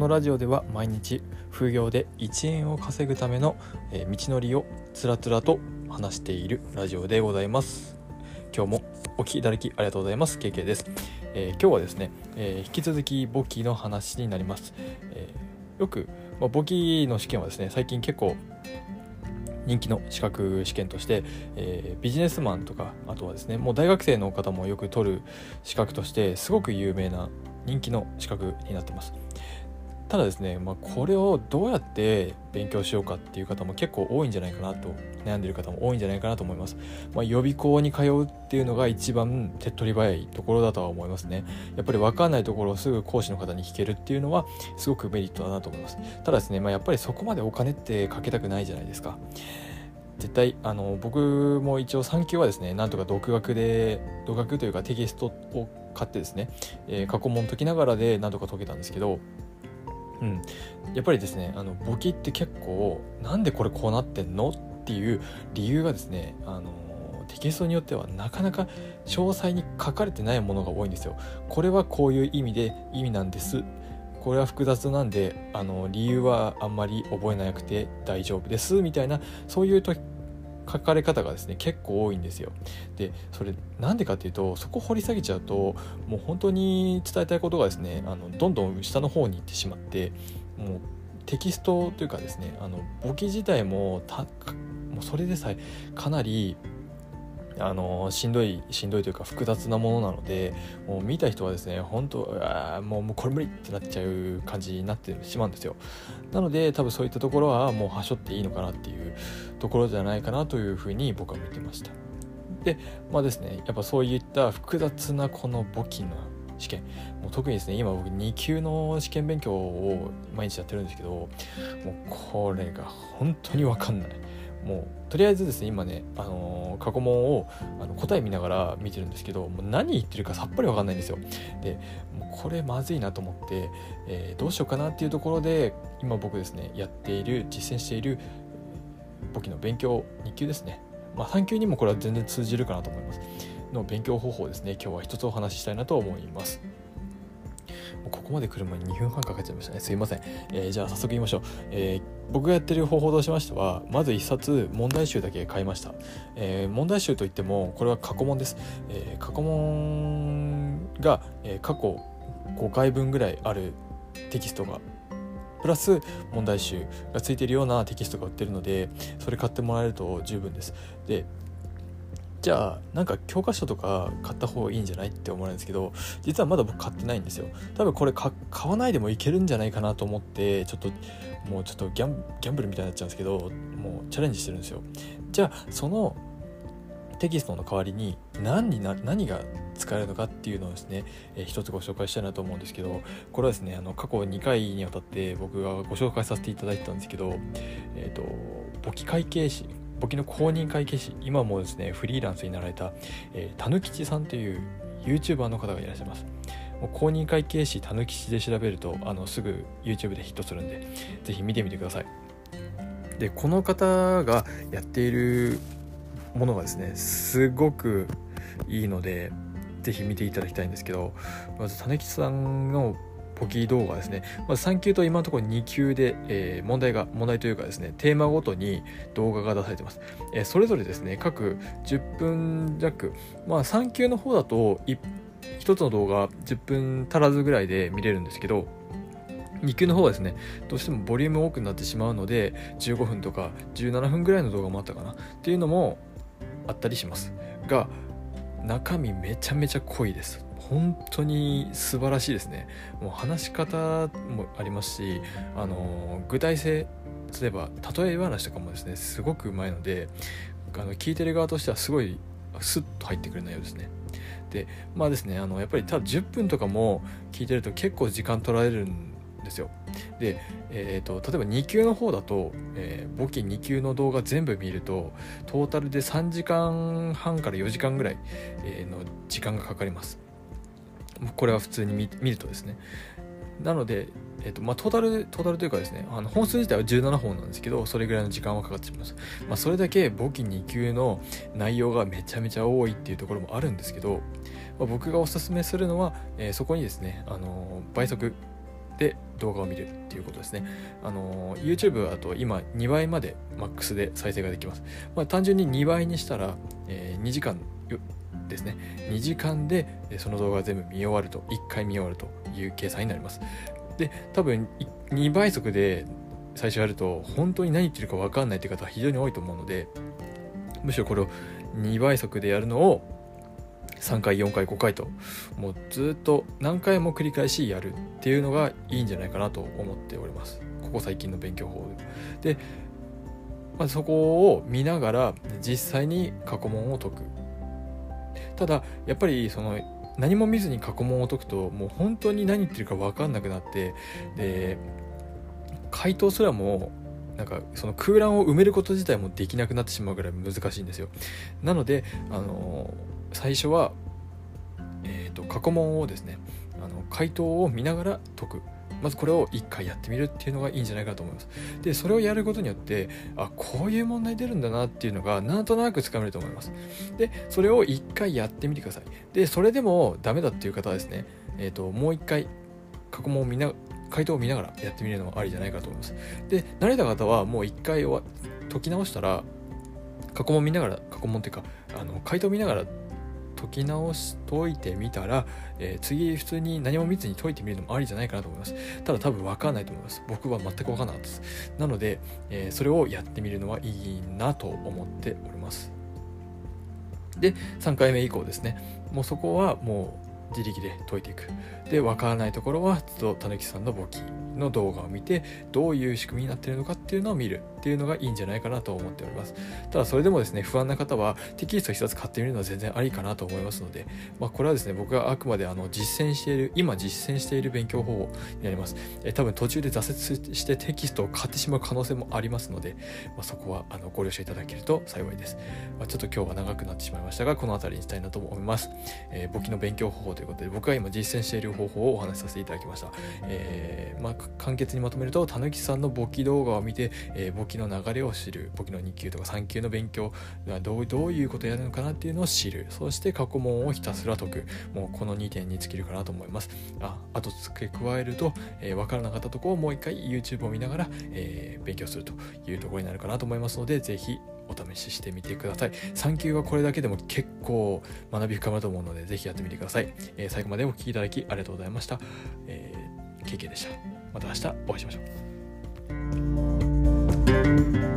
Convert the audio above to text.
のラジオでは毎日副業で1円を稼ぐための、え、道のりをつらつらと話しているラジオでございます。今日もお聞きいただきありがとうございます。KK です、えー、今日はですね、えー、引き続き簿記の話になります、えよく、まあ、簿記の試験はですね最近結構人気の資格試験として、えー、ビジネスマンとかあとはですねもう大学生の方もよく取る資格としてすごく有名な人気の資格になってます。ただですね、まあ、これをどうやって勉強しようかっていう方も結構多いんじゃないかなと悩んでる方も多いんじゃないかなと思います、まあ、予備校に通うっていうのが一番手っ取り早いところだとは思いますね。やっぱり分かんないところをすぐ講師の方に聞けるっていうのはすごくメリットだなと思います。ただですね、まあ、やっぱりそこまでお金ってかけたくないじゃないですか。絶対あの僕も一応3級はですねなんとか独学で独学というかテキストを買ってですね、えー、過去問解きながらでなんとか解けたんですけどうん、やっぱりですねあの簿記って結構なんでこれこうなってんのっていう理由がですねあのテキストによってはなかなか詳細に書かれてないものが多いんですよ。これはこういう意味で意味なんです。これは複雑なんであの理由はあんまり覚えなくて大丈夫です。みたいなそういう書かれ方がですね結構多いんですよ。でそれなんでかっていうとそこ掘り下げちゃうともう本当に伝えたいことがですねあのどんどん下の方に行ってしまってもうテキストというかですねあの簿記自体もたもうそれでさえかなりあのしんどいしんどいというか複雑なものなのでもう見た人はですね本当あもうもうこれ無理ってなっちゃう感じになってしまうんですよ。なので多分そういったところはもうはしょっていいのかなっていうところじゃないかなというふうに僕は見てました。でまあですねやっぱそういった複雑なこの簿記の試験。もう特にですね今僕2級の試験勉強を毎日やってるんですけどもうこれが本当に分かんない。もうとりあえずですね今ね、あのー、過去問をあの答え見ながら見てるんですけどもう何言ってるかさっぱり分かんないんですよ。でもうこれまずいなと思って、えー、どうしようかなっていうところで今僕ですねやっている実践している簿記の勉強2級ですね。まあ3級にもこれは全然通じるかなと思います。の勉強方法ですね今日は一つお話ししたいなと思います。ここまで来る前に2分半かかっちゃいましたね。すいません。えー、じゃあ早速言いましょう。えー、僕がやってる方法としましては、まず1冊問題集だけ買いました。えー、問題集といっても、これは過去問です。え過去問が、え過去5回分ぐらいあるテキストがプラス問題集がついているようなテキストが売ってるのでそれ買ってもらえると十分ですでじゃあなんか教科書とか買った方がいいんじゃないって思われるんですけど実はまだ僕買ってないんですよ。多分これ買わないでもいけるんじゃないかなと思ってちょっともうちょっとギャンギャンブルみたいになっちゃうんですけどもうチャレンジしてるんですよ。じゃあそのテキストの代わりに何にな何が使えるのかっていうのをですね、えー、一つご紹介したいなと思うんですけどこれはですねあの過去2回にわたって僕がご紹介させていただいたんですけどえっ、ー、と簿記会計士簿記の公認会計士今もですねフリーランスになられた、え、たぬきちさんという YouTuber の方がいらっしゃいます。もう公認会計士たぬきちで調べるとあのすぐ YouTube でヒットするんでぜひ見てみてください。でこの方がやっているものがですねすごくいいのでぜひ見ていただきたいんですけどまず種吉さんの簿記動画ですね、まず3級と今のところ2級で、えー、問題が問題というかですねテーマごとに動画が出されてます、えー、それぞれですね各10分弱まあ3級の方だと 1, 1つの動画10分足らずぐらいで見れるんですけど2級の方はですねどうしてもボリューム多くなってしまうので15分とか17分ぐらいの動画もあったかな。っていうのもあったりします。が中身めちゃめちゃ濃いです。本当に素晴らしいですね。もう話し方もありますしあの具体性例えば例え話とかもですねすごくうまいのであの聞いてる側としてはすごいスッと入ってくる内容ですね。でまあですねあのやっぱりただ10分とかも聞いてると結構時間取られるんですよ。で、えーと、例えば2級の方だと、えー、簿記2級の動画全部見るとトータルで3時間半から4時間ぐらい、の時間がかかります。これは普通に見るとですねなので、えーとまあ、トータルトータルというかですねあの本数自体は17本なんですけどそれぐらいの時間はかかってしまいます、まあ、それだけ簿記2級の内容がめちゃめちゃ多いっていうところもあるんですけど、まあ、僕がおすすめするのは、えー、そこにですねあの倍速で動画を見るっていうことですね。あの YouTube だと今2倍までマックスで再生ができます。まあ、単純に2倍にしたら、えー、2時間ですね。2時間でその動画全部見終わると1回見終わるという計算になります。で多分2倍速で最初やると本当に何言ってるか分かんないっていう方は非常に多いと思うのでむしろこれを2倍速でやるのを3回4回5回ともうずっと何回も繰り返しやるっていうのがいいんじゃないかなと思っております。ここ最近の勉強法で。で、まあ、そこを見ながら実際に過去問を解く。ただやっぱりその何も見ずに過去問を解くともう本当に何言ってるか分かんなくなってで回答すらもなんかその空欄を埋めること自体もできなくなってしまうぐらい難しいんですよ。なのであの最初は、えーと、過去問をですねあの回答を見ながら解く。まずこれを1回やってみるっていうのがいいんじゃないかと思います。でそれをやることによってあこういう問題出るんだなっていうのがなんとなくつかめると思います。でそれを1回やってみてください。でそれでもダメだっていう方はですねえっ、ー、ともう1回過去問を見な回答を見ながらやってみるのもありじゃないかと思います。で慣れた方はもう1回解き直したら過去問見ながら過去問っていうかあの回答見ながら解き直し解いてみたら、えー、次普通に何も見ずに解いてみるのもありじゃないかなと思います。ただ多分分かんないと思います。僕は全く分かんなかったです。なので、えー、それをやってみるのはいいなと思っております。で3回目以降ですね。もうそこはもう自力で解いていく。で分からないところはたぬきさんの簿記の動画を見てどういう仕組みになっているのかっていうのを見るっていうのがいいんじゃないかなと思っております。ただそれでもですね不安な方はテキスト一冊買ってみるのは全然ありかなと思いますので、まあ、これはですね僕があくまであの実践している今実践している勉強方法になります。え多分途中で挫折してテキストを買ってしまう可能性もありますので、まあ、そこはあのご了承いただけると幸いです、まあ、ちょっと今日は長くなってしまいましたがこの辺りにしたいなと思います、えー、簿記の勉強方法ということで僕が今実践している方法をお話しさせていただきました、えー、まあ、簡潔にまとめるとたぬきさんの簿記動画を見て、えー、簿記の流れを知る簿記の2級とか3級の勉強がどうどういうことをやるのかなっていうのを知る。そして過去問をひたすら解く。もうこの2点に尽きるかなと思います。ああと付け加えると、えー、分からなかったところをもう一回 YouTube を見ながら、えー、勉強するというところになるかなと思いますのでぜひお試ししてみてください。3級はこれだけでも結構学び深まると思うので是非やってみてください、えー、最後までお聴きいただきありがとうございました、えー、KK でした。また明日お会いしましょう。